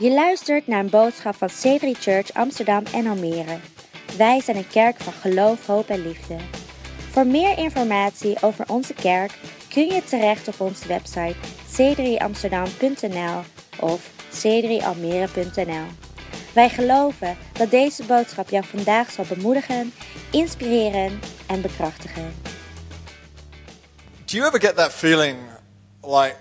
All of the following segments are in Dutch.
Je luistert naar een boodschap van C3 Church Amsterdam en Almere. Wij zijn een kerk van geloof, hoop en liefde. Voor meer informatie over onze kerk kun je terecht op onze website c3amsterdam.nl of c3almere.nl. Wij geloven dat deze boodschap jou vandaag zal bemoedigen, inspireren en bekrachtigen. Do you ever get that feeling like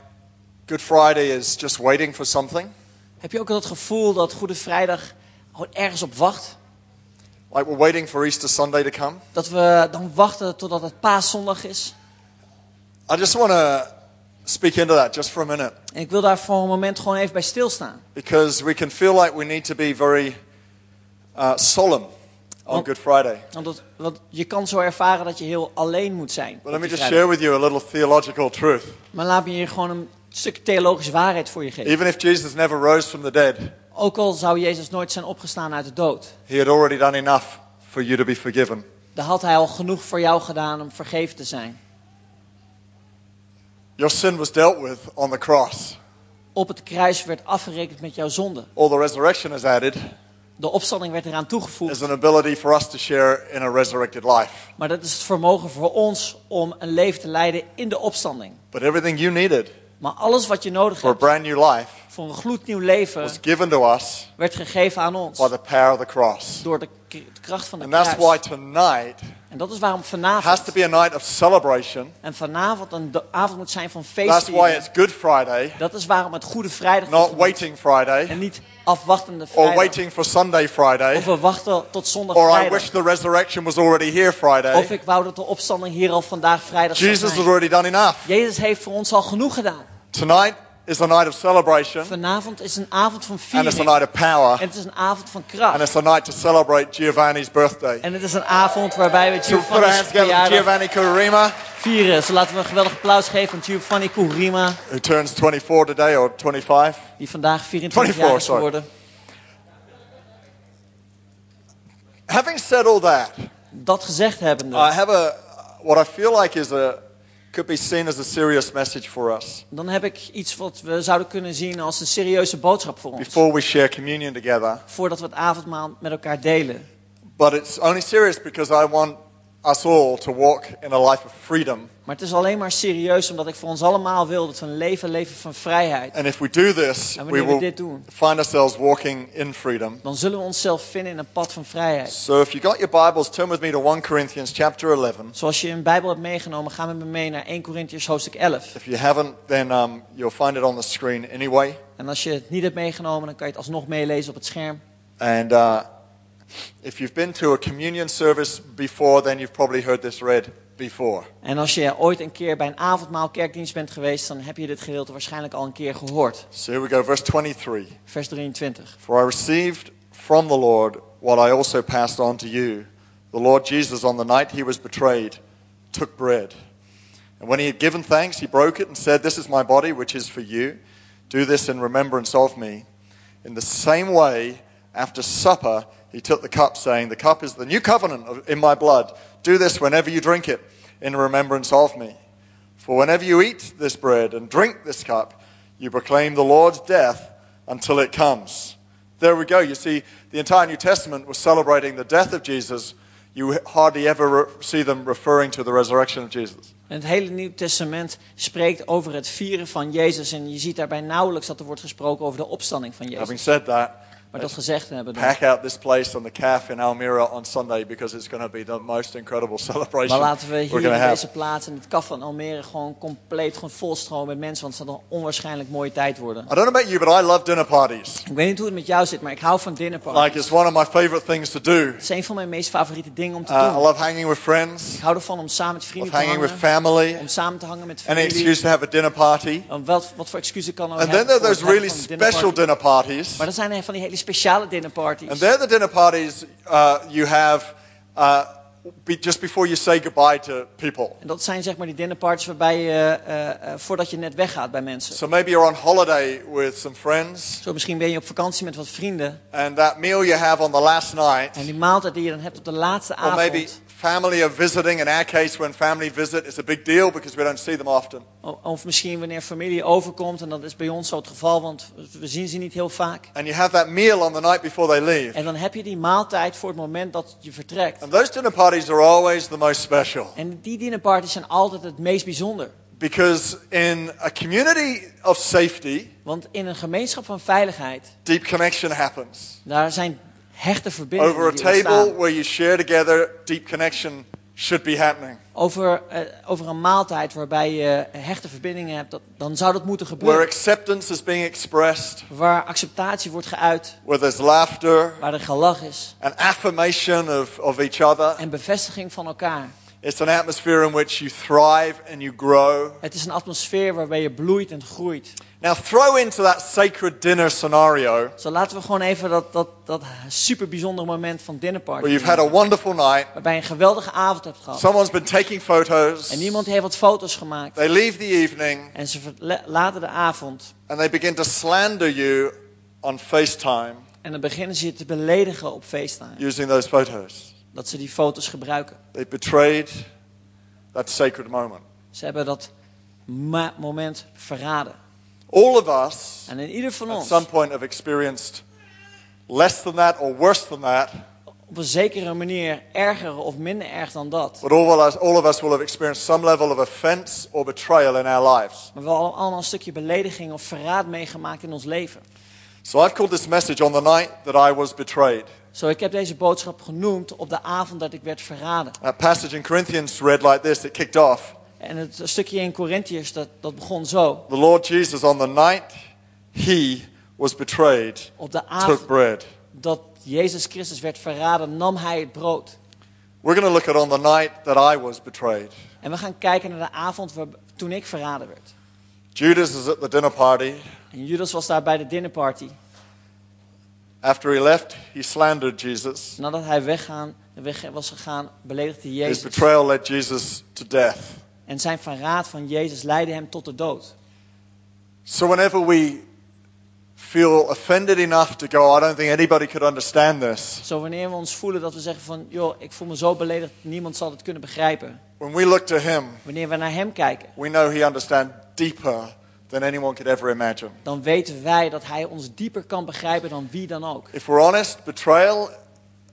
Good Friday is just waiting for something? Heb je ook dat gevoel dat Goede Vrijdag gewoon ergens op wacht? Like we're waiting for Easter Sunday to come? Dat we dan wachten totdat het paaszondag is? I just want to speak into that just for a minute En ik wil daar voor een moment gewoon even bij stilstaan. because we can feel like we need to be very uh, solemn on Oh. Good Friday. Want, dat, want je kan zo ervaren dat je heel alleen moet zijn. But let me just share with you a little theological truth. Maar laat me hier gewoon een stuk theologische waarheid voor je geven. Even if Jesus never rose from the dead, Ook al zou Jezus nooit zijn opgestaan uit de dood. he had already done enough for you to be forgiven. Dan had hij al genoeg voor jou gedaan om vergeven te zijn. Your sin was dealt with on the cross. Op het kruis werd afgerekend met jouw zonde. All the resurrection is added De opstanding werd eraan toegevoegd. is an ability for us to share in a resurrected life. Maar dat is het vermogen voor ons om een leven te leiden in de opstanding. But everything you needed Maar alles wat je nodig for a hebt brand new life voor een gloednieuw leven was given to us werd gegeven aan ons. by the power of the cross. Door de, de kracht van de And that's why kruis. tonight En dat is waarom has vanavond to be a night of celebration. en vanavond een do- avond moet zijn van That's why feestvieren. it's Good Friday, Dat is waarom het Goede Vrijdag not waiting Friday en niet afwachtende or vrijdag. waiting for Sunday Friday Of we wachten tot zondag or I vrijdag. wish the resurrection was already here Of Friday. ik wou dat de opstanding hier al vandaag vrijdag zou Jesus has zijn. already done enough. Jezus heeft voor ons al genoeg gedaan. Tonight is a night of celebration Vanavond is een avond van and it's a viering. night of power En het is een avond van and kracht. it's a night to celebrate Giovanni's birthday. En het is een avond waarbij we So Giovanni's verjaardag Giovanni Kurima, vieren. Dus laten we een geweldig applaus geven aan Giovanni Kurima, who turns 24 today or 25. die vandaag 24 jaar 24, is geworden. Having said all that, Dat gezegd hebbende, I have a what I feel like is a could be seen as a serious message for us dan heb ik iets wat we zouden kunnen zien als een serieuze boodschap voor ons. before we share communion together. Voordat we het avondmaal met elkaar delen. But it's only serious because I want us all to walk in a life of freedom. Maar het is alleen maar serieus omdat ik voor ons allemaal wil dat we een leven leven van vrijheid. And if we do this, En we we dit doen, find ourselves walking in freedom. dan zullen we onszelf vinden in een pad van vrijheid. So if you got your Bibles, turn with me to 1 Corinthians chapter 11. Zoals je een Bijbel hebt meegenomen, ga met me mee naar 1 Corinthians hoofdstuk 11. If you haven't, then um, you'll find it on the screen anyway. En als je het niet hebt meegenomen, dan kan je het alsnog meelezen op het scherm. And uh, if you've been to a communion service before, then you've probably heard this read before. En als je ooit een keer bij een avondmaal kerkdienst bent geweest, dan heb je dit gedeelte waarschijnlijk al een keer gehoord. So here we go, verse 23. Vers 23. For I received from the Lord what I also passed on to you. The Lord Jesus, on the night he was betrayed, took bread. And when he had given thanks, he broke it and said, This is my body, which is for you. Do this in remembrance of me. In the same way, after supper, he took the cup, saying, The cup is the new covenant of- in my blood. Do this whenever you drink it in remembrance of me. For whenever you eat this bread and drink this cup, you proclaim the Lord's death until it comes. There we go. You see, the entire New Testament was celebrating the death of Jesus. You hardly ever re- see them referring to the resurrection of Jesus. Het hele Nieuw Testament spreekt over het vieren van Jezus. En je ziet daarbij nauwelijks dat er wordt gesproken over de opstanding van Having said that, Maar dat gezegd hebben dan. pack out this place on the calf in Almira on Sunday because it's going to be the most incredible celebration Maar laten we we're hier going to in have. deze plaats, in het kaf van Almere, gewoon compleet gewoon volstromen met mensen. Want het zal een onwaarschijnlijk mooie tijd worden. I don't know about you, but I love dinner parties. Ik weet niet hoe het met jou zit, maar ik hou van dinnerparties. Like, it's one of my favorite things to do. Het is een van mijn meest favoriete dingen om te Uh, I doen. love hanging with friends, Ik hou ervan om samen met vrienden te hanging with hangen. family, Om samen te hangen met familie. excuse to have a dinner party. Om wat, wat voor excuses kan er And then hebben there are those really special dinner parties. Maar er zijn er van die hele speciale dinnerparties. And they're the dinner parties uh, you have uh, be, just before you say goodbye to people. En dat zijn zeg maar die dinnerparties waarbij je, eh, eh, voordat je net weggaat bij mensen. So maybe you're on holiday with some friends, Zo misschien ben je op vakantie met wat vrienden. and that meal you have on the last night, En die maaltijd die je dan hebt op de laatste or maybe avond. Family are visiting. In our case, when family visit, it's a big deal because we don't see them often. Of misschien wanneer familie overkomt, en dat is bij ons zo het geval, want we zien ze niet heel vaak. And you have that meal on the night before they leave. En dan heb je die maaltijd voor het moment dat je vertrekt. And those dinner parties are always the most special En die dinnerparties zijn altijd het meest bijzonder. because in a community of safety, Want in een gemeenschap van veiligheid, deep connection happens. daar zijn hechte Over verbindingen a table where you share together, deep connection should be happening. Over, eh, over een maaltijd waarbij je hechte verbindingen hebt, dat, dan zou dat moeten Where gebeuren. acceptance is being expressed, Waar acceptatie wordt geuit, where there's laughter waar er gelach is. and affirmation of, of each other. En bevestiging van elkaar. It's an atmosphere in which you thrive and you grow. Het is een atmosfeer waarbij je bloeit en groeit. Now, throw into that sacred dinner scenario Zo laten we gewoon even dat, dat, dat super bijzondere moment van dinnerparty. where you've had a wonderful night. Waarbij je een geweldige avond hebt gehad. Someone's been taking photos. En iemand heeft wat foto's gemaakt. They leave the evening En ze verlaten de avond. and they begin to slander you on FaceTime En dan beginnen ze je te beledigen op FaceTime. using those photos. Dat ze die foto's gebruiken. They betrayed that sacred moment. Ze hebben dat moment verraden. All of us En in ieder van at ons, some point have experienced less than that or worse than that. op een zekere manier erger of minder erg dan dat. But all of us, all of us will have experienced some level of offense or betrayal in our lives. Maar we hebben allemaal een stukje belediging of verraad meegemaakt in ons leven. So I've called this message on the night that I was betrayed. Zo, ik heb deze boodschap genoemd op de avond dat ik werd verraden. That passage in Corinthians read like this. It kicked off. En het stukje in Corinthiërs, dat, dat begon zo. The Lord Jesus, on the night he was betrayed, Op de took avond bread. dat Jezus Christus werd verraden, nam hij het brood. We're going to look at on the night that I was betrayed. En we gaan kijken naar de avond waar, toen ik verraden werd. Judas is at the dinner party. En Judas was daar bij de dinnerparty. After he left, he slandered Jesus. Nadat hij weggaan, weg was gegaan, beledigde hij His Jezus. betrayal led Jesus to death. En zijn verraad van Jezus leidde hem tot de dood. So whenever we feel offended enough to go, I don't think anybody could understand this. Zo wanneer we ons voelen dat we zeggen van, joh, ik voel me zo beledigd, niemand zal het kunnen begrijpen. When we look to him, Wanneer we naar hem kijken, we know he understands deeper than anyone could ever imagine. dan weten wij dat hij ons dieper kan begrijpen dan wie dan ook. If we're honest, betrayal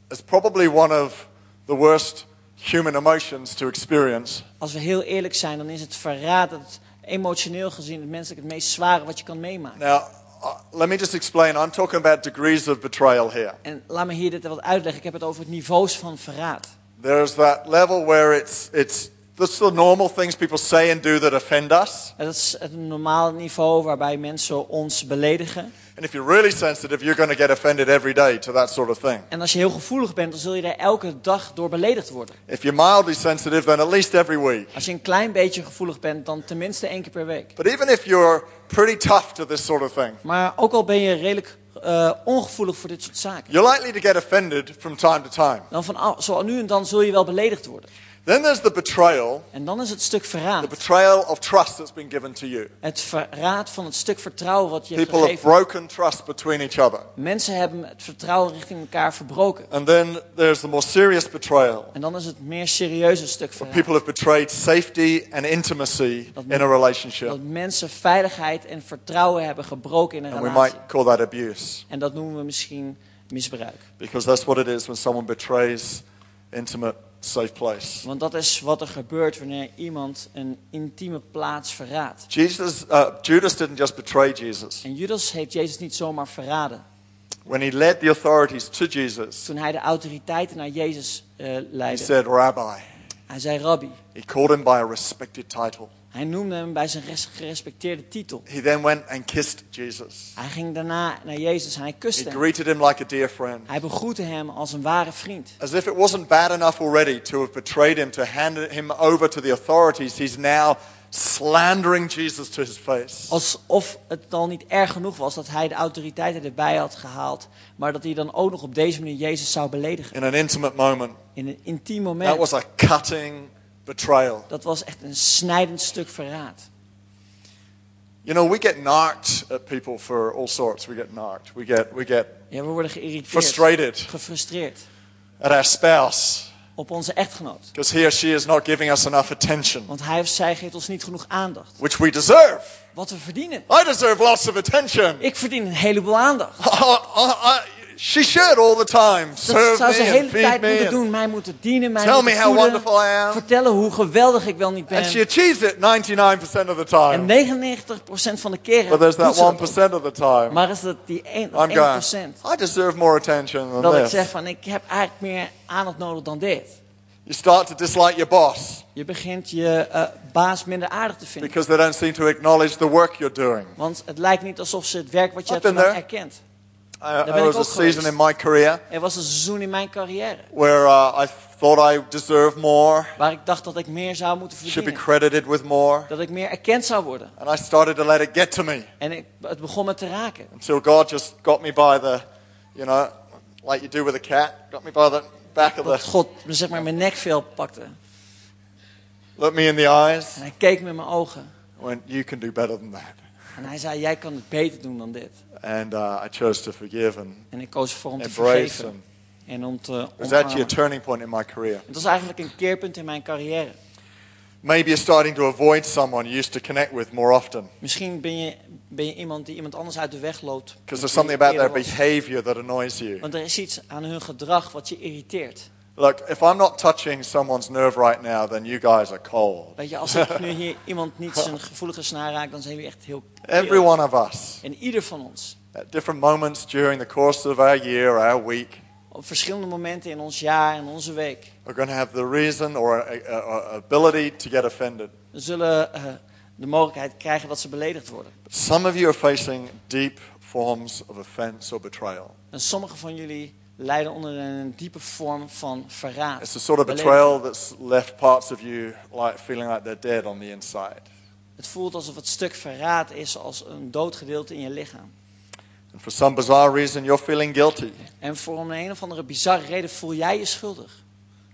is probably one of the worst human emotions to experience. Als we heel eerlijk zijn, dan is het verraad het emotioneel gezien het menselijk het meest zware wat je kan meemaken. Now, uh, let me just explain. I'm talking about degrees of betrayal here. En laat me hier dit wat uitleggen. Ik heb het over het niveaus van verraad. There's that level where it's, it's that's the normal things people say and do that offend us. Dat is het normale niveau waarbij mensen ons beledigen. And if you're really sensitive, you're going to get offended every day to that sort of thing. En als je heel gevoelig bent, dan zul je daar elke dag door beledigd worden. If you're mildly sensitive, then at least every week. Als je een klein beetje gevoelig bent, dan tenminste één keer per week. But even if you're pretty tough to this sort of thing, Maar ook al ben je redelijk eh, ongevoelig voor dit soort zaken, you're likely to get offended from time to time. dan van zo nu en dan zul je wel beledigd worden. Then there's the betrayal, En dan is het stuk the verraad. betrayal of trust that's been given to you. Het verraad van het stuk vertrouwen wat je hebt People have gegeven. broken trust between each other. Mensen hebben het vertrouwen richting elkaar verbroken. And then there's the more serious betrayal. En dan is het meer serieuze stuk verraad. people have betrayed safety and intimacy Dat- in a relationship. Dat mensen veiligheid en vertrouwen hebben gebroken in een And we relatie. might call that abuse. En dat noemen we misschien misbruik. Because that's what it is when someone betrays intimate, safe place. Want dat is wat er gebeurt wanneer iemand een intieme plaats verraadt. Jesus, uh, Judas didn't just betray Jesus. En Judas heeft Jezus niet zomaar verraden. When he led the authorities to Jesus, Toen hij de autoriteiten naar Jezus he leidde. said, Rabbi. Hij zei rabbi. He called him by a respected title. Hij noemde hem bij zijn res- gerespecteerde titel. He then went and kissed Jesus. Hij ging daarna naar Jezus en hij He kuste hem. greeted him like a dear friend. Hij begroette hem als een ware vriend. As if it wasn't bad enough already to have betrayed him, to hand him over to the authorities, he's now slandering Jesus to his face. Alsof het al niet erg genoeg was dat hij de autoriteiten erbij had gehaald. Maar dat hij dan ook nog op deze manier Jezus zou beledigen. In an intimate moment. In een intiem That moment. was a cutting betrayal. Dat was echt een snijdend stuk verraad. You know, we get narked at people for all sorts. We get narked. We get, we get Ja, we worden geïrriteerd. frustrated Gefrustreerd. at our spouse op onze echtgenoot. Because he or she is not giving us enough attention, Want hij of zij geeft ons niet genoeg aandacht. which we deserve. Wat we verdienen. I deserve lots of attention. Ik verdien een heleboel aandacht. She should all the time. Serve zou ze de hele tijd me. moeten doen. Mij moeten dienen, mij Tell moeten me how voeden. wonderful I am. Vertellen hoe geweldig ik wel niet And she ben. achieves it 99% of the time. En 99% van de keren But there's that ze dat 1% of the time. Maar is dat die 1%, I'm going, I deserve more attention than dat ik this. zeg van ik heb eigenlijk meer aandacht nodig dan dit. You start to dislike your boss Je begint je eh, baas minder aardig te vinden. because they don't seem to acknowledge the work you're doing. Want het lijkt niet alsof ze het werk wat je I've hebt gedaan erkent. Ben there ik was a season geweest. in my career Er was een seizoen in mijn carrière where uh, I thought I deserved more, waar ik dacht dat ik meer zou moeten should be verdienen. credited with more. Dat ik meer erkend zou worden. And I started to let it get to me En ik, het begon me te raken. until God just got me by the, you know, like you do with a cat, got me by the back of Dat the, God zeg maar, mijn nekvel pakte. looked me in the eyes, En hij keek me in mijn ogen. went, you can do better than that. En hij zei, jij kan het beter doen dan dit. And uh, I chose to forgive and En ik koos voor om te embrace. vergeven. And En om te it was actually a omarmen. turning point in my career. Het was eigenlijk een keerpunt in mijn carrière. Maybe you're starting to avoid someone you used to connect with more often Misschien ben je, ben je iemand die iemand anders uit de weg loopt. because there's met something about their behavior that annoys you. Want er is iets aan hun gedrag wat je irriteert. Look, if I'm not touching someone's nerve right now, then you guys are cold. Weet je, als ik nu hier iemand niet zijn gevoelige snaar raak, dan zijn jullie echt heel Every one of us, En ieder van ons. at different moments during the course of our year, our week, Op verschillende momenten in ons jaar en onze week. are going to have the reason or a, a, a ability to get offended. We zullen eh, de mogelijkheid krijgen dat ze beledigd worden. Some of you are facing deep forms of offense or betrayal. En sommige van jullie lijden onder een diepe vorm van verraad. It's the sort of betrayal that's left parts of you like feeling like they're dead on the inside. Het voelt alsof het stuk verraad is als een dood gedeelte in je lichaam. And for some bizarre reason, you're feeling guilty, En voor een, een of andere bizarre reden voel jij je schuldig.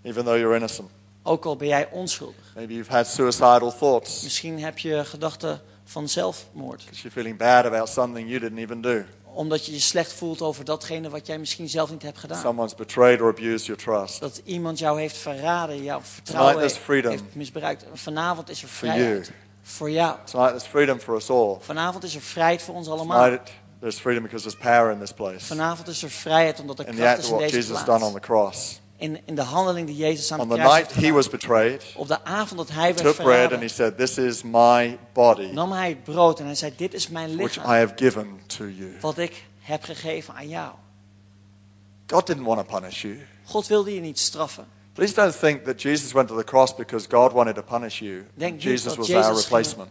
even though you're innocent. Ook al ben jij onschuldig. Maybe you've had suicidal thoughts Misschien heb je gedachten van zelfmoord. because you're feeling bad about something you didn't even do. Omdat je je slecht voelt over datgene wat jij misschien zelf niet hebt gedaan. Someone's betrayed or abused your trust. Dat iemand jou heeft verraden, jouw vertrouwen freedom. heeft misbruikt. Vanavond is er vrijheid. Voor jou. Tonight there's freedom for us all. Vanavond is er vrijheid voor ons allemaal. Tonight there's freedom because there's power in this place. Vanavond is er vrijheid omdat er In the kracht act is of in what deze Jesus done on plaats. the cross. In, in de handeling die Jezus aan On het the kruis night he was betrayed, Op de avond dat hij werd took bread and verraden, he said, This is my body, nam hij het brood en hij zei, dit is mijn which I lichaam, have given to you. wat ik heb gegeven aan jou. God didn't want to punish you. God wilde je niet straffen. Please don't think that Jesus went to the cross because God wanted to punish you. Denk niet Jesus dat was Jezus our ging- replacement.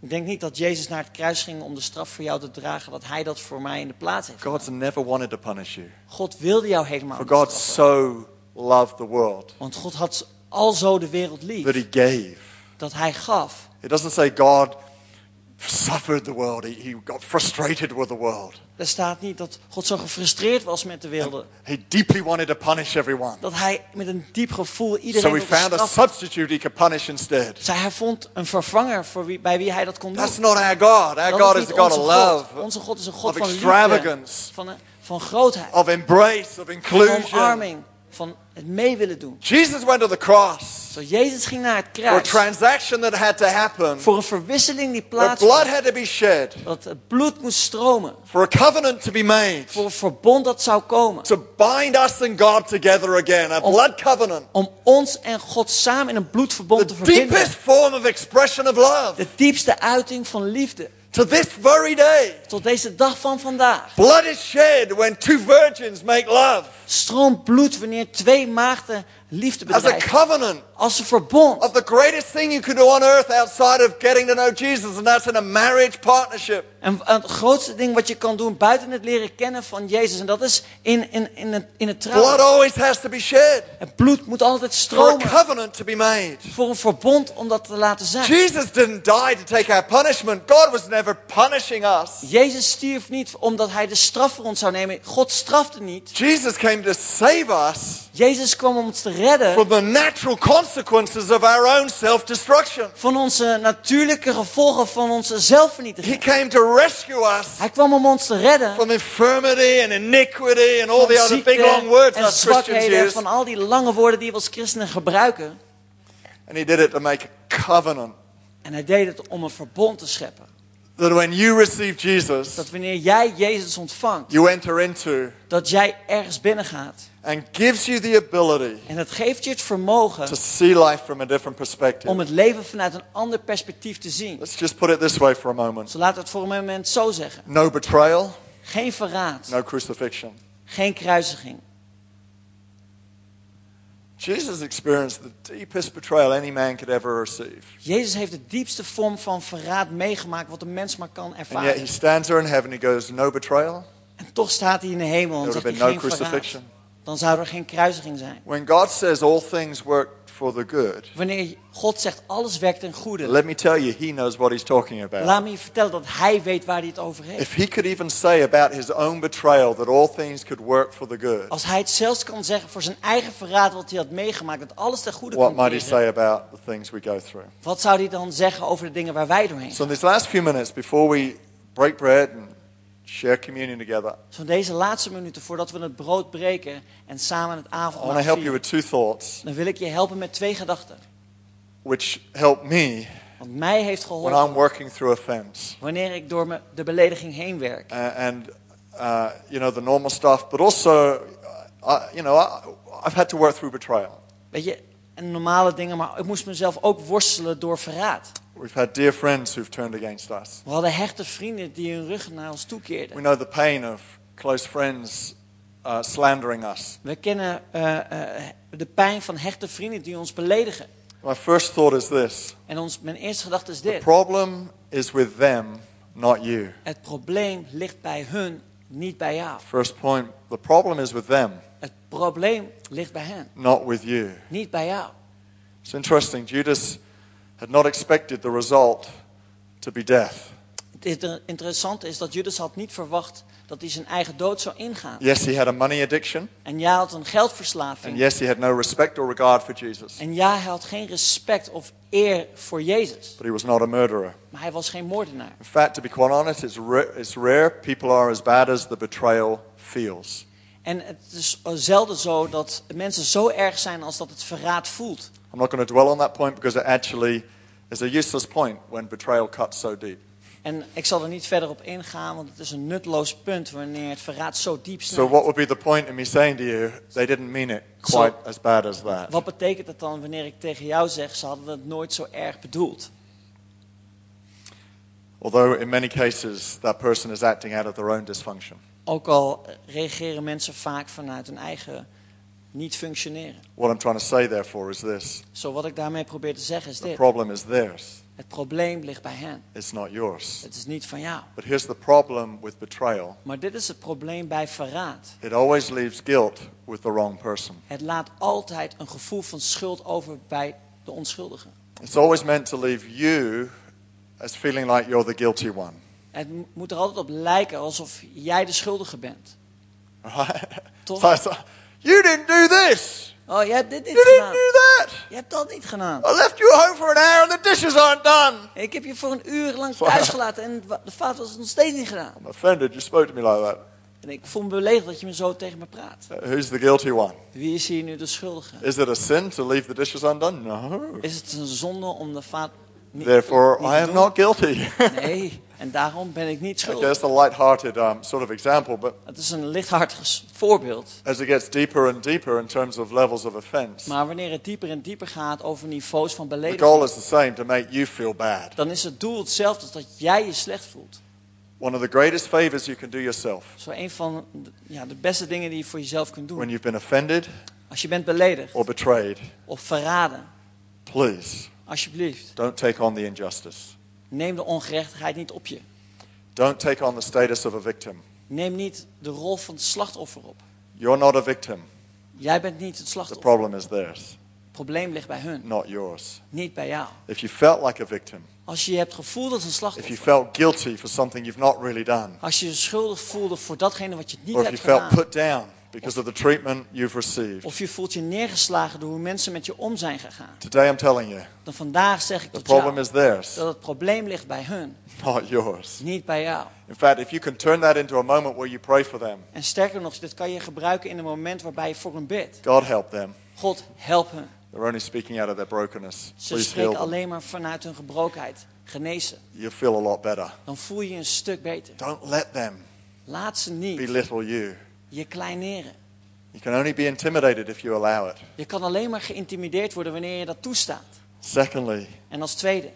Ik denk niet dat Jezus naar het kruis ging om de straf voor jou te dragen, dat hij dat voor mij in de plaats heeft. God's never wanted to punish you. God wilde jou helemaal For God so loved the world Want God had al zo de wereld that lief, he gave. dat hij gaf. It doesn't say God suffered the world, he, he got frustrated with the world. Er staat niet dat God zo gefrustreerd was met de wereld, He deeply wanted to punish everyone. dat hij met een diep gevoel So iedereen he wilde found a substitute he could punish instead. Zij, hij vond een vervanger voor wie, bij wie hij dat kon doen. That's not our God. Our God is a God of love, Onze God is een God van liefde, van, van grootheid, of embrace, of van inclusion. omarming, van het mee willen doen. Jesus went to the cross. Zo Jezus ging naar het for a kruis. transaction that had to happen, voor een verwisseling die where plaats blood had to be shed, dat het bloed moest stromen, for a covenant to be made, voor een verbond dat zou komen, to bind us and God together again, a blood covenant. om ons en God samen in een bloedverbond te The verbinden. deepest form of expression of love. De diepste uiting van liefde to this very day. tot deze dag van vandaag. Blood is shed when two virgins make love Stroomt bloed wanneer twee maagden liefde as a covenant Als een verbond. of the greatest thing you could do on earth outside of getting to know Jesus, and that's in a marriage partnership. En het grootste ding wat je kan doen buiten het leren kennen van Jezus. En dat is in, in, in, het, in het Blood trouwen. always has to be shed Het bloed moet altijd for a stromen. covenant to be made. Voor een verbond om dat te laten zijn. Jesus didn't die to take our punishment. God was never punishing us. Jezus stierf niet omdat hij de straf voor ons zou nemen. God strafte niet. Jesus came to save us Jezus kwam om ons te redden from the natural consequences of our own self-destruction. van onze natuurlijke gevolgen van onze He zelfvernietiging. came to rescue us Hij kwam om ons te redden from infirmity and iniquity and all the van other big long words us Christians use. van al die lange woorden die we als christenen gebruiken. And he did it to make a covenant En hij deed het om een verbond te scheppen. that when you receive Jesus, Dat wanneer jij Jezus ontvangt, you enter into dat jij ergens binnen gaat. And gives you the ability En dat geeft je het vermogen to see life from a different perspective. om het leven vanuit een ander perspectief te zien. Let's just put it this way for a moment. Dus laten we het voor een moment zo zeggen. No betrayal, Geen verraad, no crucifixion. geen kruisiging. Jesus experienced the deepest betrayal any man could ever receive. Jezus heeft de diepste vorm van verraad meegemaakt wat een mens maar kan And yet he ervaren. stands there in heaven he goes, No betrayal. En toch staat hij in de hemel en zegt no geen verraad. Dan zou er geen kruisiging zijn. When God says all things work for the good, Wanneer God zegt alles werkt ten goede. let me tell you, he knows what he's talking about. Laat me je vertellen dat hij weet waar hij het over heeft. If he could even say about his own betrayal that all things could work for the good, Als hij het zelfs kan zeggen voor zijn eigen verraad wat hij had meegemaakt, dat alles ten goede what komt might he say about the things we go through? Wat zou hij dan zeggen over de dingen waar wij doorheen So, in these last few minutes before we break bread and share communion together, Zo deze laatste minuten voordat we het brood breken en samen het I want to avondmaal help you vieren, with two thoughts dan wil ik je helpen met twee gedachten. which help me Want mij heeft when geholpen I'm working through offense. wanneer ik door me- de belediging heen werk. Uh, and, uh, you know, the normal stuff, but also, uh, I, you know, I, I've had to work through betrayal. Weet je, en normale dingen, maar ik moest mezelf ook worstelen door verraad. We've had dear friends who've turned against us. We hadden hechte vrienden die hun rug naar ons We toekeerden. know the pain of close friends uh, slandering us. We kennen eh, eh, de pijn van hechte vrienden die ons beledigen. My first thought is this En ons, mijn eerste gedachte is the dit. problem is with them, not you. Het probleem ligt bij hun, niet bij jou. First point the problem is with them, Het probleem ligt bij hen, not with you. niet bij jou. It's interesting. Judas had not expected the result to be death. Het inter- interessante is dat Judas had niet verwacht dat hij zijn eigen dood zou ingaan. Yes, he had a money addiction, En ja, hij had een and geldverslaving. yes, he had no respect or regard for Jesus, En ja, hij had geen respect of eer voor Jezus. but he was not a murderer. Maar hij was geen moordenaar. In fact, to be quite honest, it's, ra- it's rare people are as bad as the betrayal feels. En het is zelden zo dat mensen zo erg zijn als dat het verraad voelt. I'm not going to dwell on that point because it actually is a useless point when betrayal cuts so deep. En ik zal er niet verder op ingaan, want het is een nutteloos punt wanneer het verraad zo diep So, snijdt. what would be the point in me saying to you, they didn't mean it quite as bad as that? Wat betekent het dan wanneer ik tegen jou zeg, ze hadden het nooit zo erg bedoeld? Although, in many cases, that person is acting out of their own dysfunction. Ook al reageren mensen vaak vanuit hun eigen niet functioneren. What I'm trying to say, therefore, is this Zo wat ik daarmee probeer te zeggen is the dit. problem is theirs, Het probleem ligt bij hen. it's not yours. Het is niet van jou. But here's the problem with betrayal Maar dit is het probleem bij verraad. it always leaves guilt with the wrong person. Het laat altijd een gevoel van schuld over bij de onschuldige. It's always meant to leave you as feeling like you're the guilty one. Het moet er altijd op lijken alsof jij de schuldige bent. Right? Toch? So you didn't do this. Oh, jij hebt dit niet You didn't gedaan. do that. Je hebt dat niet gedaan. I left you home for an hour and the dishes aren't done. Ik heb je voor een uur lang thuis gelaten en de vaat was nog steeds niet gedaan. I'm offended you spoke to me like that. En ik voel me beledigd dat je me zo tegen me praat. Uh, Who's the guilty one? Wie is hier nu de schuldige? Is it a sin to leave the dishes undone? No. Is het een zonde om de vaat Therefore, I am not guilty. Nee, en daarom ben ik niet schuldig. that's a light-hearted um, sort of example, but Het is een lichthartig voorbeeld. as it gets deeper and deeper in terms of levels of offense, Maar wanneer het dieper en dieper gaat over niveaus van the belediging, goal is the same: to make you feel bad. dan is het doel hetzelfde als dat jij je slecht voelt. One of the greatest favors you can do yourself Zo een van de, ja, de beste dingen die je voor jezelf kunt when doen. you've been offended Als je bent beledigd or betrayed, of verraden, please alsjeblieft, don't take on the injustice. neem de ongerechtigheid niet op je. Don't take on the status of a victim. Neem niet de rol van het slachtoffer op. You're not a victim. Jij bent niet het The slachtoffer. problem is theirs, Het probleem ligt bij hun, not yours. niet bij jou. If you felt like a victim, Als je je hebt gevoeld als een if you slachtoffer, felt guilty for something you've not really done, als je je schuldig voelde voor datgene wat je niet or if you hebt felt gedaan, put down because of the treatment you've received. Of je voelt je neergeslagen door hoe mensen met je om zijn gegaan. Today I'm telling you, Dan vandaag zeg ik the tot problem jou is theirs, dat het probleem ligt bij hun, not yours. niet bij jou. In fact, if you can turn that into a moment where you pray for them, En sterker nog, dit kan je gebruiken in een moment waarbij je voor hun bidt. God help them. God, help hen. They're only speaking out of their brokenness. Ze Please spreken alleen maar vanuit hun gebrokenheid. Genezen. You'll feel a lot better. Dan voel je je een stuk beter. Don't let them Laat ze niet belittle you. Je kleineren. You can only be intimidated if you allow it. Je kan alleen maar geïntimideerd worden wanneer je dat toestaat. Secondly, En als tweede,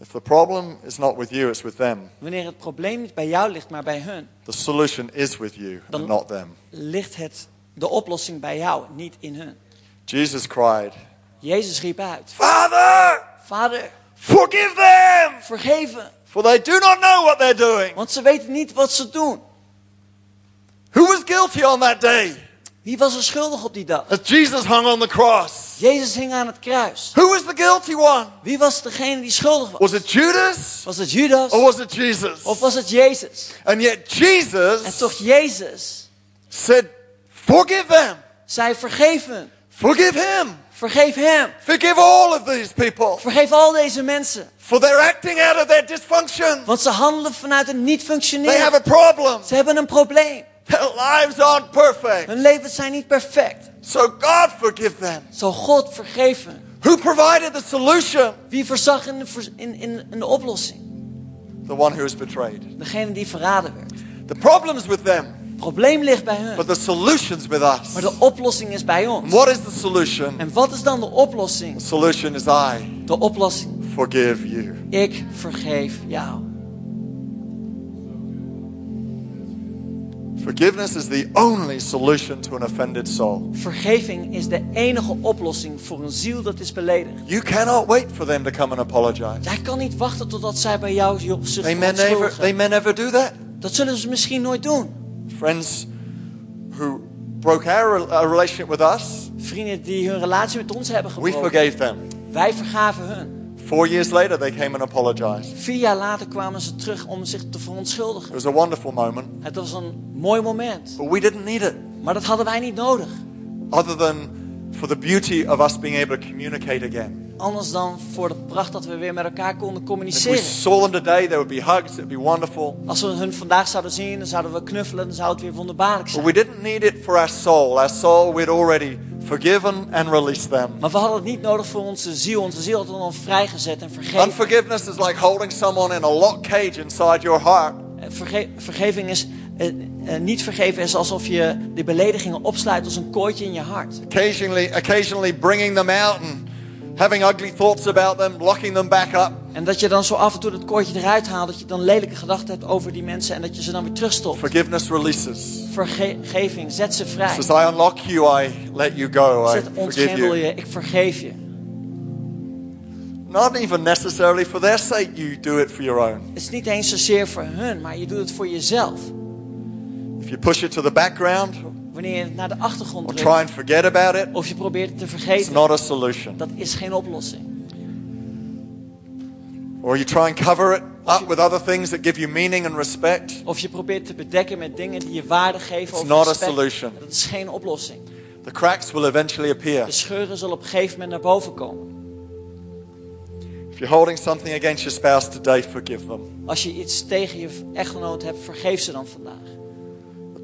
if the problem is not with you, it's with them. wanneer het probleem niet bij jou ligt, maar bij hun, The solution is with you Dan- and not them. ligt het, de oplossing bij jou, niet in hun. Jesus cried, Jezus riep uit: Father, Vader, forgive them, vergeven, for they do not know what they're doing. want ze weten niet wat ze doen. Who was guilty on that day Wie was er schuldig op die dag? as Jesus hung on the cross? Jezus hing aan het kruis. Who was the guilty one? Wie was degene die schuldig was? Was it Judas Was het Judas or was it Jesus? of was het Jezus? And yet En Jesus toch Jezus said, Forgive them, zei vergeef hen. forgive him, Vergeef hem. forgive all of these people, Vergeef al deze mensen. for they're acting out of their dysfunction. Want ze handelen vanuit een niet They have functioneren. a problem. Ze hebben een probleem. Their lives aren't perfect. Hun levens zijn niet perfect. So God forgive them. Zo God vergeven. Who provided the solution? Wie voorzag in de, in, in, in de oplossing? The one who is betrayed. Degene die verraden werd. The problem's with them, Het probleem ligt bij hun. but the solution's with us. Maar de oplossing is bij And ons. what is the solution? En wat is dan de oplossing? The solution is I De oplossing. forgive you. Ik vergeef jou. Forgiveness is the only solution to an offended soul. Vergeving is de enige oplossing voor een ziel dat is beledigd. You cannot wait for them to come and apologize. Jij kan niet wachten totdat zij bij jou zich They may never, they may never do that. Dat zullen ze misschien nooit doen. Friends who broke our uh, relationship with us, Vrienden die hun relatie met ons hebben we gebroken. forgave them. Wij vergaven hun. Four years later, they came and apologized. Vier jaar later kwamen ze terug om zich te verontschuldigen. It was a wonderful moment, Het was een mooi moment. but we didn't need it. Maar dat hadden wij niet nodig. Other than for the beauty of us being able to communicate again. Anders dan voor de pracht dat we weer met elkaar konden If we communiceren. saw them today, there would be hugs, it would be wonderful. Als we hun vandaag zouden zien, dan zouden we knuffelen, dan zou het weer wonderbaarlijk But zijn. we didn't need it for our soul. Our soul, we'd already forgiven and released them. Maar we hadden het niet nodig voor onze ziel. Onze ziel had ons al vrijgezet en vergeven. Unforgiveness is like holding someone in a locked cage inside your heart. Eh, verge- vergeving is, eh, eh, niet vergeven is alsof je de beledigingen opsluit als een kooitje in je hart. Occasionally, occasionally bringing them out and having ugly thoughts about them, locking them back up. En dat je dan zo af en toe dat kooitje eruit haalt. Dat je dan lelijke gedachten hebt over die mensen. En dat je ze dan weer terugstopt. Forgiveness releases. Vergeving, zet ze vrij. Says, I unlock you, I let you go, I forgive you. je, ik vergeef je. Not even necessarily for their sake, you do it for your own. Het is niet eens zozeer voor hun, maar je doet het voor jezelf. If you push it to the background Wanneer je het naar de achtergrond drukt. try and forget about it, Of je probeert het te it's vergeten. not a solution. Dat is geen oplossing. Or you try and cover it up with other things that give you meaning and respect. Of je probeert te bedekken met dingen die je waarde geven It's of not a respect. solution. Dat is geen oplossing. The cracks will eventually appear. De scheuren zullen op een gegeven moment naar boven komen. If you're holding something against your spouse today, forgive them. Als je iets tegen je echtgenoot hebt, vergeef ze dan vandaag.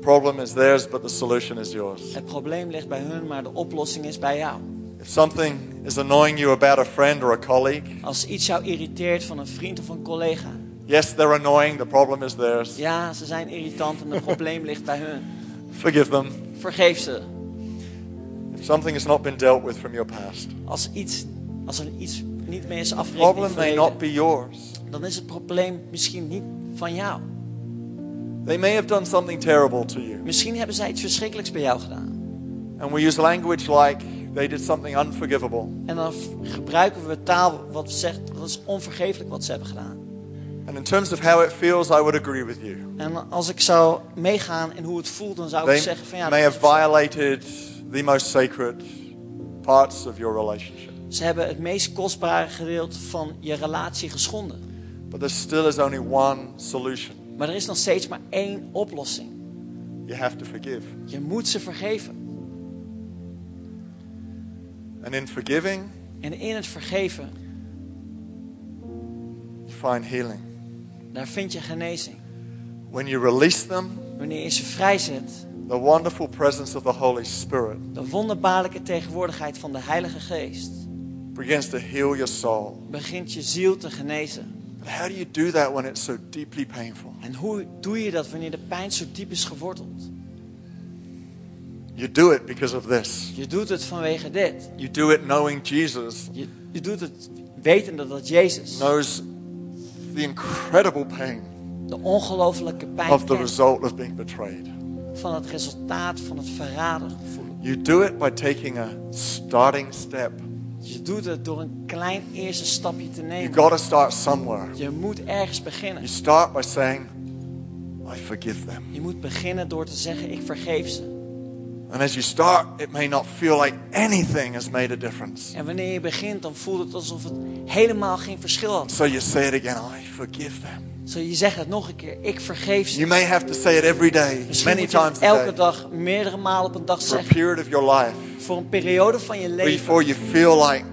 Problem is theirs, but the solution is yours. Het probleem ligt bij hun, maar de oplossing is bij jou. If something is annoying you about a friend or a colleague, Als iets jou irriteert van een vriend of een collega. yes, they're annoying, the problem is theirs. Ja, ze zijn irritant en het probleem ligt bij hun. Forgive them. Vergeef ze. If something has not been dealt with from your past, Als, iets, als er iets niet mee is afgerekend, problem may not be yours. dan is het probleem misschien niet van jou. They may have done something terrible to you. Misschien hebben zij iets verschrikkelijks bij jou gedaan. And we use language like they did something unforgivable. En dan gebruiken we taal wat zegt, dat is onvergeeflijk wat ze hebben gedaan. And in terms of how it feels, I would agree with you. En als ik zou meegaan in hoe het voelt, dan zou ik They zeggen van ja, may dat have violated the most sacred parts of your relationship. ze hebben het meest kostbare gedeelte van je relatie geschonden. But there still is only one solution. Maar er is nog steeds maar één oplossing. You have to forgive. Je moet ze vergeven. And in forgiving, En in het vergeven, you find healing. daar vind je genezing. When you release them, Wanneer je ze vrijzet, the wonderful presence of the Holy Spirit de wonderbaarlijke tegenwoordigheid van de Heilige Geest begins to heal your soul. begint je ziel te genezen. But how do you do that when it's so deeply painful? En hoe doe je dat wanneer de pijn zo diep is geworteld? You do it because of this. Je doet het vanwege dit. You do it knowing Jesus Je, je doet het wetende dat Jezus knows the incredible pain de ongelofelijke pijn of the result of being betrayed. van het resultaat van het verraden voelen. You do it by taking a starting step. Je doet het door een klein eerste stapje te You nemen. got to start somewhere. Je moet ergens beginnen. You start by saying, I forgive them. Je moet beginnen door te zeggen, ik vergeef ze. And as you start, it may not feel like anything has made a difference. En wanneer je begint, dan voelt het alsof het helemaal geen verschil had. So you say it again, I forgive them. Zo je zegt het nog een keer, ik vergeef ze. You may have to say it every day, Misschien many times a elke dag, meerdere malen op een dag for a zeggen. period of your life, Voor een periode van je leven. before you feel like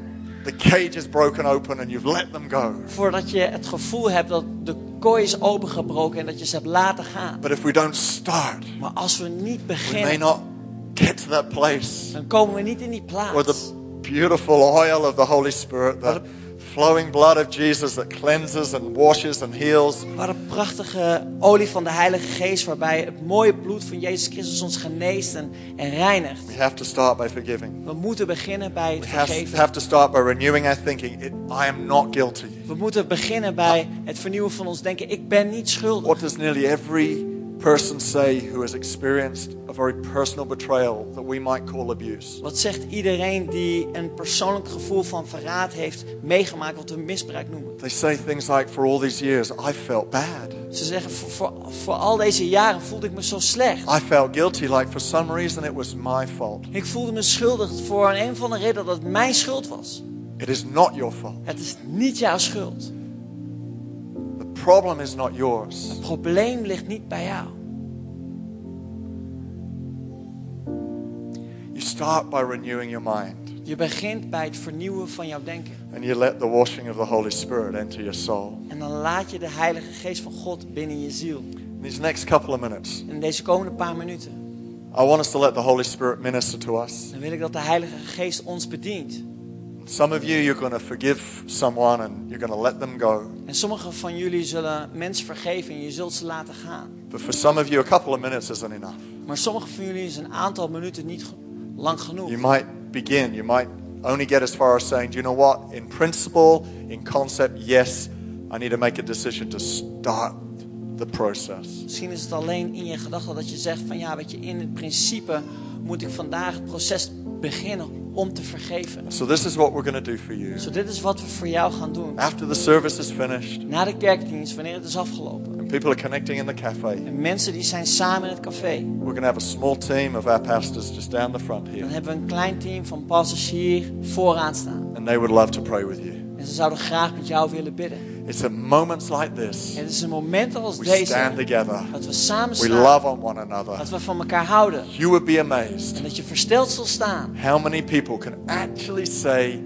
the cage is broken open and you've let them go. Voordat je het gevoel hebt dat de kooi is opengebroken en dat je ze hebt laten gaan. But if we don't start, Maar als we niet we may beginnen, not get to that place dan komen we niet in die where plaats. the beautiful oil of the Holy Spirit, the flowing blood of Jesus that cleanses and washes and heals, Waar de prachtige olie van de Heilige Geest, waarbij het mooie bloed van Jezus Christus ons geneest en, en reinigt. we have to start by forgiving. We moeten beginnen bij het We have, vergeven. have to start by renewing our thinking. It, I am not guilty. We moeten beginnen bij het vernieuwen van ons denken. Ik ben niet schuldig. What does nearly every person say who has experienced a very personal betrayal that we might call abuse? Wat zegt iedereen die een persoonlijk gevoel van verraad heeft meegemaakt, wat we misbruik noemen? They say things like, For all these years, I felt bad. Ze zeggen, voor, voor, voor al deze jaren voelde ik me zo slecht. I felt guilty, like for some reason it was my fault. Ik voelde me schuldig voor een, een van de reden dat het mijn schuld was. It is not your fault. Het is niet jouw schuld. Problem is not yours. Het probleem ligt niet bij jou. You start by renewing your mind Je begint bij het vernieuwen van jouw denken. and you let the washing of the Holy Spirit enter your soul. En dan laat je de Heilige Geest van God binnen je ziel. In these next couple of minutes, In deze komende paar minuten. I want us to let the Holy Spirit minister to us. Dan wil ik dat de Heilige Geest ons bedient. Some of you, you're going to forgive someone and you're going to let them go. En sommigen van jullie zullen mensen vergeven en je zult ze laten gaan. But for some of you, a couple of minutes isn't enough. Maar sommigen van jullie is een aantal minuten niet ge- lang genoeg. You might begin, you might only get as far as saying, Do you know what? In principle, in concept, yes, I need to make a decision to start the process. Misschien is het alleen in je gedachten dat je zegt van ja, weet je, in het principe moet ik vandaag het proces beginnen om te vergeven. So, this is what we're going to do for you. Dus dit is wat we voor jou gaan doen. After the service is finished Na de kerkdienst, wanneer het is afgelopen. and people are connecting in the cafe, En mensen die zijn samen in het café. we're going to have a small team of our pastors just down the front Dan here. hebben we een klein team van pastors hier vooraan staan. And they would love to pray with you. En ze zouden graag met jou willen bidden. It's at moments like this Het is een moment als we stand deze together, dat we samen we staan. love on one another. Dat we van elkaar houden. You would be amazed En dat je versteld zal staan. how many people can actually say,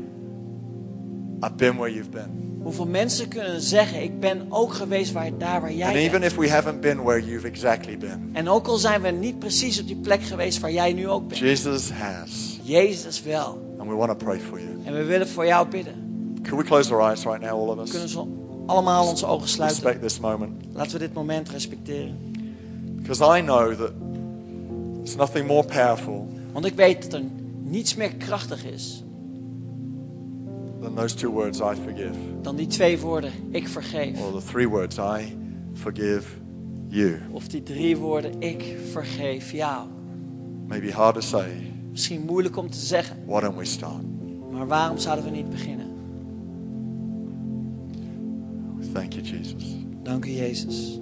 I've been where you've been. Hoeveel mensen kunnen zeggen, ik ben ook geweest waar, daar waar And jij even bent. if we haven't been where you've exactly been, En ook al zijn we niet precies op die plek geweest waar jij nu ook bent. Jesus has. Jezus wel. And we want to pray for you. En we willen voor jou bidden. Can we close our eyes right now, all of Kunnen us? we allemaal onze ogen sluiten. Respect this moment. Laten we dit moment respecteren. Because I know that there's nothing more powerful Want ik weet dat er niets meer krachtig is than those two words, I forgive. dan die twee woorden, ik vergeef. Or the three words, I forgive you. Of die drie woorden, ik vergeef jou. Maybe hard to say. Misschien moeilijk om te zeggen, Why don't we start? maar waarom zouden we niet beginnen? Thank you, Jesus. Dank u Jezus.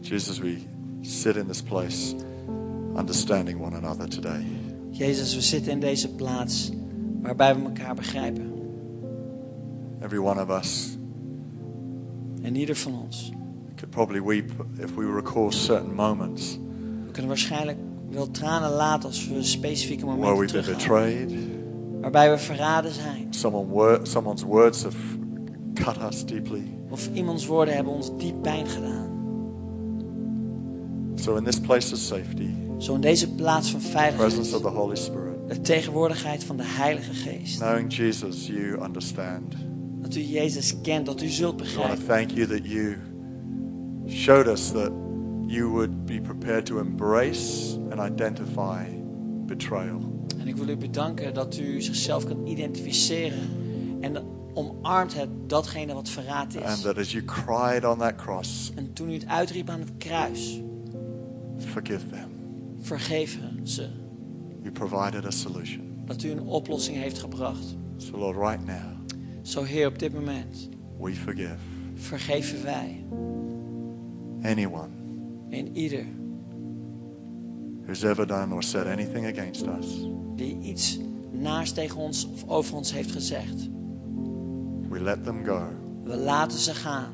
Jesus, we sit in this place understanding one another today. Jezus, we zitten in deze plaats waarbij we elkaar begrijpen. Every one of us En ieder van ons could probably weep if we recall certain moments We kunnen waarschijnlijk wel tranen laten als we specifieke where momenten we've been betrayed. Waarbij we verraden zijn. Someone someone's words have cut us deeply. Of iemands woorden hebben ons diep pijn gedaan. So, in this place of safety, Zo in deze plaats van presence veiligheid. of the Holy Spirit, De tegenwoordigheid van de Heilige Geest. knowing Jesus, you understand. Dat u Jezus kent, dat u zult We want to begrijpen. thank you that you showed us that you would be prepared to embrace and identify betrayal. En ik wil u bedanken dat u zichzelf kan identificeren. En omarmt het datgene wat verraad And is. that as you cried on that cross, En toen u het uitriep aan het kruis. forgive them. Vergeef ze. You provided a solution. Dat u een oplossing heeft gebracht. So, Lord, right now, Zo Heer, op dit moment we forgive vergeven wij anyone in ieder who's ever done or said anything against us. Die iets naast tegen ons of over ons heeft gezegd. We let them go. We laten ze gaan.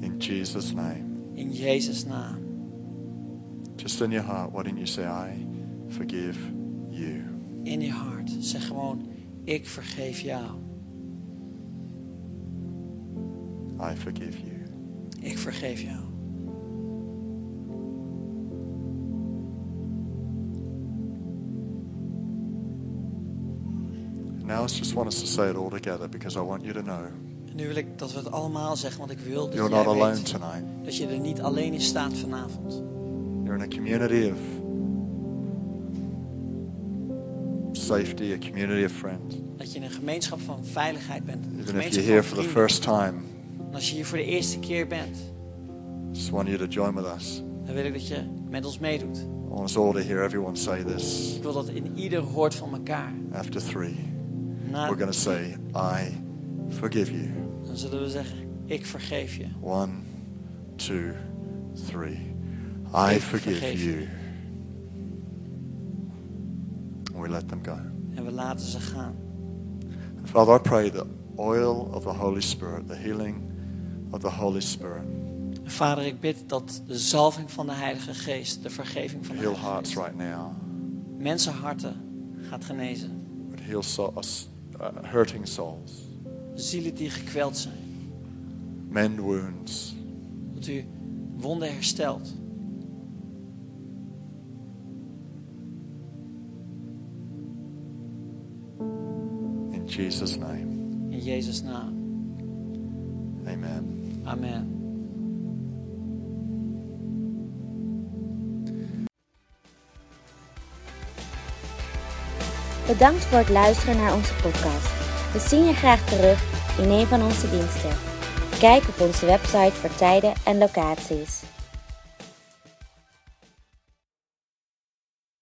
In Jesus' name. In Jezus' naam. Just in your heart, why don't you say, I forgive you? In je hart. Zeg gewoon, ik vergeef jou. I forgive you. Ik vergeef jou. I just want us to say it all together because I want you to know En nu wil ik dat we het allemaal zeggen, want ik wil dat you're not alone weet tonight. dat je er niet alleen in staat vanavond. You're in a community of safety, a community of friends. Dat je in een gemeenschap van veiligheid bent. Even if you're here for the first time, En als je hier voor de eerste keer bent, just want you to join with us. dan wil ik dat je met ons meedoet. I want us all to hear everyone say this Ik wil dat in ieder hoort van elkaar. after three. We're going to say, I forgive you. dan zullen we zeggen, ik vergeef je. One, two, three. I Ik forgive you. je. And we let them go. En we laten ze gaan. Father, I pray the oil of the Holy Spirit, the healing of the Holy Spirit, Vader, ik bid dat de zalving van de Heilige Geest, de vergeving van de heal Heilige hearts Geest, right now, mensenharten gaat genezen. would heal so, us, hurting souls, Zielen die gekweld zijn. mend wounds, Dat u wonden herstelt. in Jesus' name. In Jezus' naam. Amen. Amen. Bedankt voor het luisteren naar onze podcast. We zien je graag terug in een van onze diensten. Kijk op onze website voor tijden en locaties.